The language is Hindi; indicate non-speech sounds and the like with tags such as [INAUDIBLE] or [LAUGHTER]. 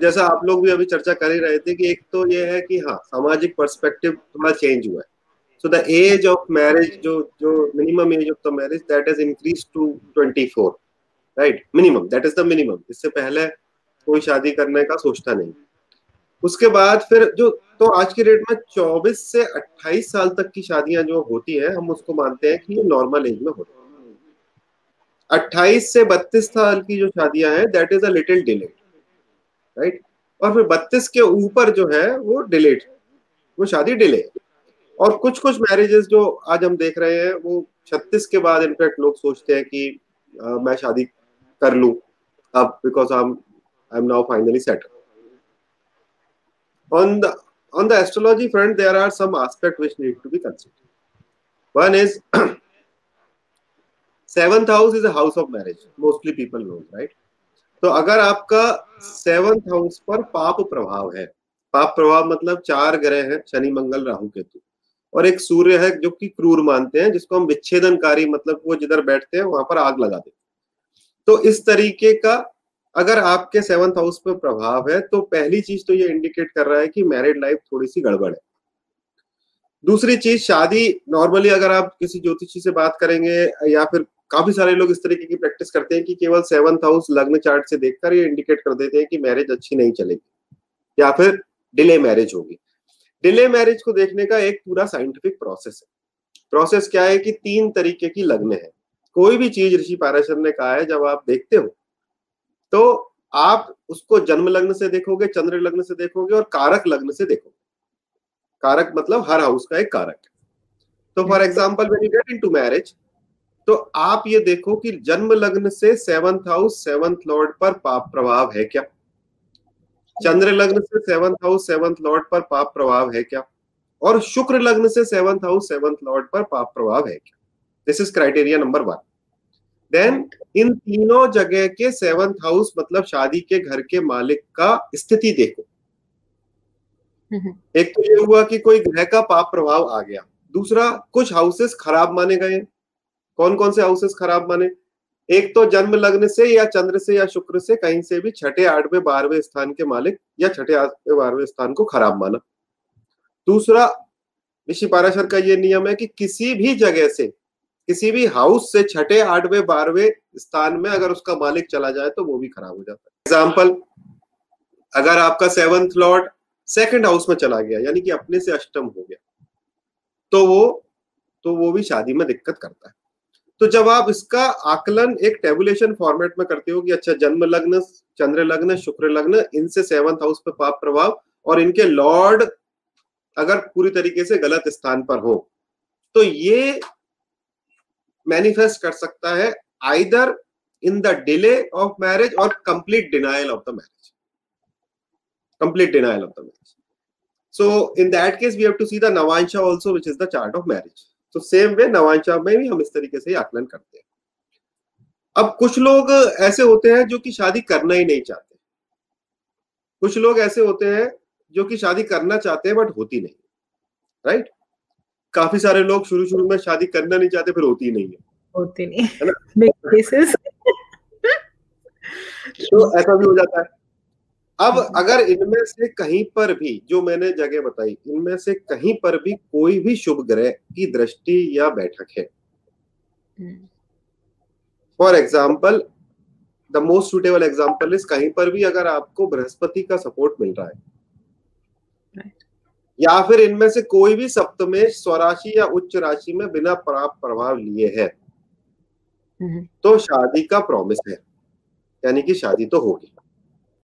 जैसा आप लोग भी अभी चर्चा कर ही रहे थे कि एक तो ये है कि हाँ सामाजिक पर्सपेक्टिव थोड़ा चेंज हुआ है। So the age of marriage जो जो minimum age of the marriage that is increase to twenty four right minimum that is the minimum इससे पहले कोई शादी करने का सोचता नहीं। उसके बाद फिर जो तो आज की डेट में 24 से 28 साल तक की शादियाँ जो होती है, हम उसको मानते हैं कि ये नॉर्मल एज में होती है। 28 से 32 साल की जो शादियाँ हैं that is a little delayed right और फिर बत्तीस के ऊपर जो है वो डिलेट वो शादी डिले और कुछ कुछ मैरिजेस जो आज हम देख रहे हैं वो छत्तीस के बाद इनफैक्ट लोग सोचते हैं कि आ, मैं शादी कर लू। अब because I am now finally set on the on the astrology front there are some aspect which need to be consider one is seventh house is a house of marriage mostly people know right तो अगर आपका सेवंथ हाउस पर पाप प्रभाव है पाप प्रभाव मतलब चार ग्रह हैं शनि मंगल राहु केतु। और एक सूर्य है जो कि क्रूर मानते हैं जिसको हम विच्छेदनकारी मतलब वो जिधर बैठते हैं वहाँ पर आग लगा देते तो इस तरीके का अगर आपके सेवंथ हाउस पर प्रभाव है तो पहली चीज़ तो ये इंडिकेट कर रहा है कि मैरिड लाइफ थोड़ी सी गड़बड़ है। दूसरी चीज़ शादी नॉर्मली अगर आप किसी ज्योतिषी से बात करेंगे या फिर काफ़ी सारे लोग इस तरीके की प्रैक्टिस करते हैं कि केवल सेवंथ हाउस लग्न चार्ट से देखकर ये इंडिकेट कर देते हैं कि मैरिज अच्छी नहीं चलेगी या फिर डिले मैरिज होगी। डिले मैरिज को देखने का एक पूरा साइंटिफिक प्रोसेस है। प्रोसेस क्या है कि तीन तरीके की लग्न है। कोई भी चीज़ ऋषि पाराशर ने कहा है जब आप देखते हो तो आप उसको जन्म लग्न से देखोगे चंद्र लग्न से देखोगे और कारक लग्न से देखोगे। कारक मतलब हर हाउस का एक कारक है। तो for example when you get into marriage तो आप ये देखो कि जन्म लग्न से सेवंथ हाउस सेवंथ लॉर्ड पर पाप प्रभाव है क्या? चंद्र लग्न से सेवंथ हाउस सेवंथ लॉर्ड पर पाप प्रभाव है क्या? और शुक्र लग्न से सेवंथ हाउस सेवंथ लॉर्ड पर पाप प्रभाव है क्या? This is criteria number one then इन तीनों जगह के सेवंथ हाउस मतलब शादी के घर के मालिक का स्थिति देखो। एक तो ये हुआ कि कोई ग्रह का पाप प्रभाव आ गया। दूसरा कुछ हाउसेस खराब माने गए कौन कौन से हाउसेस खराब माने एक तो जन्म लग्न से या चंद्र से या शुक्र से कहीं से भी छठे, आठवें, बारहवें स्थान के मालिक या छठे, आठवें, बारहवें स्थान को खराब माना। दूसरा, ऋषि पाराशर का ये नियम है कि किसी भी जगह से, किसी भी हाउस से छठे, आठवें, बारहवें स्थान में अगर उसका मालिक चला जाए तो वो भी खराब हो जाता है। एग्ज़ाम्पल अगर आपका सेवंथ लॉर्ड सेकंड हाउस में चला गया, यानी कि अपने से अष्टम हो गया तो वो तो वो भी शादी में दिक्कत करता है। तो जब आप इसका आकलन एक टेबुलेशन फॉर्मेट में करते हो कि अच्छा जन्म लग्न, चंद्र लग्न, शुक्र लग्न, इनसे सेवंथ हाउस पे पाप प्रभाव और इनके लॉर्ड अगर पूरी तरीके से गलत स्थान पर हो तो ये मैनिफेस्ट कर सकता है either in the delay of marriage और complete denial of the marriage complete denial of the marriage so in that case we have to see the navamsa also which is the chart of marriage तो सेम वे नवांशा में भी हम इस तरीके से आकलन करते हैं। अब कुछ लोग ऐसे होते हैं जो कि शादी करना ही नहीं चाहते। कुछ लोग ऐसे होते हैं जो कि शादी करना चाहते हैं बट होती नहीं। राइट काफ़ी सारे लोग शुरू शुरू में शादी करना नहीं चाहते फिर होती नहीं है। होती नहीं। है ना? [LAUGHS] तो ऐसा भी हो जाता है। अब अगर इनमें से कहीं पर भी जो मैंने जगह बताई इनमें से कहीं पर भी कोई भी शुभ ग्रह की दृष्टि या बैठक है। For example the most suitable example is कहीं पर भी अगर आपको बृहस्पति का सपोर्ट मिल रहा है। या फिर इनमें से कोई भी सप्तमेश स्वराशि या उच्च राशि में बिना प्राप्त प्रभाव लिए है। हम्म। तो शादी का प्रॉमिस है। यानी कि शादी तो होगी।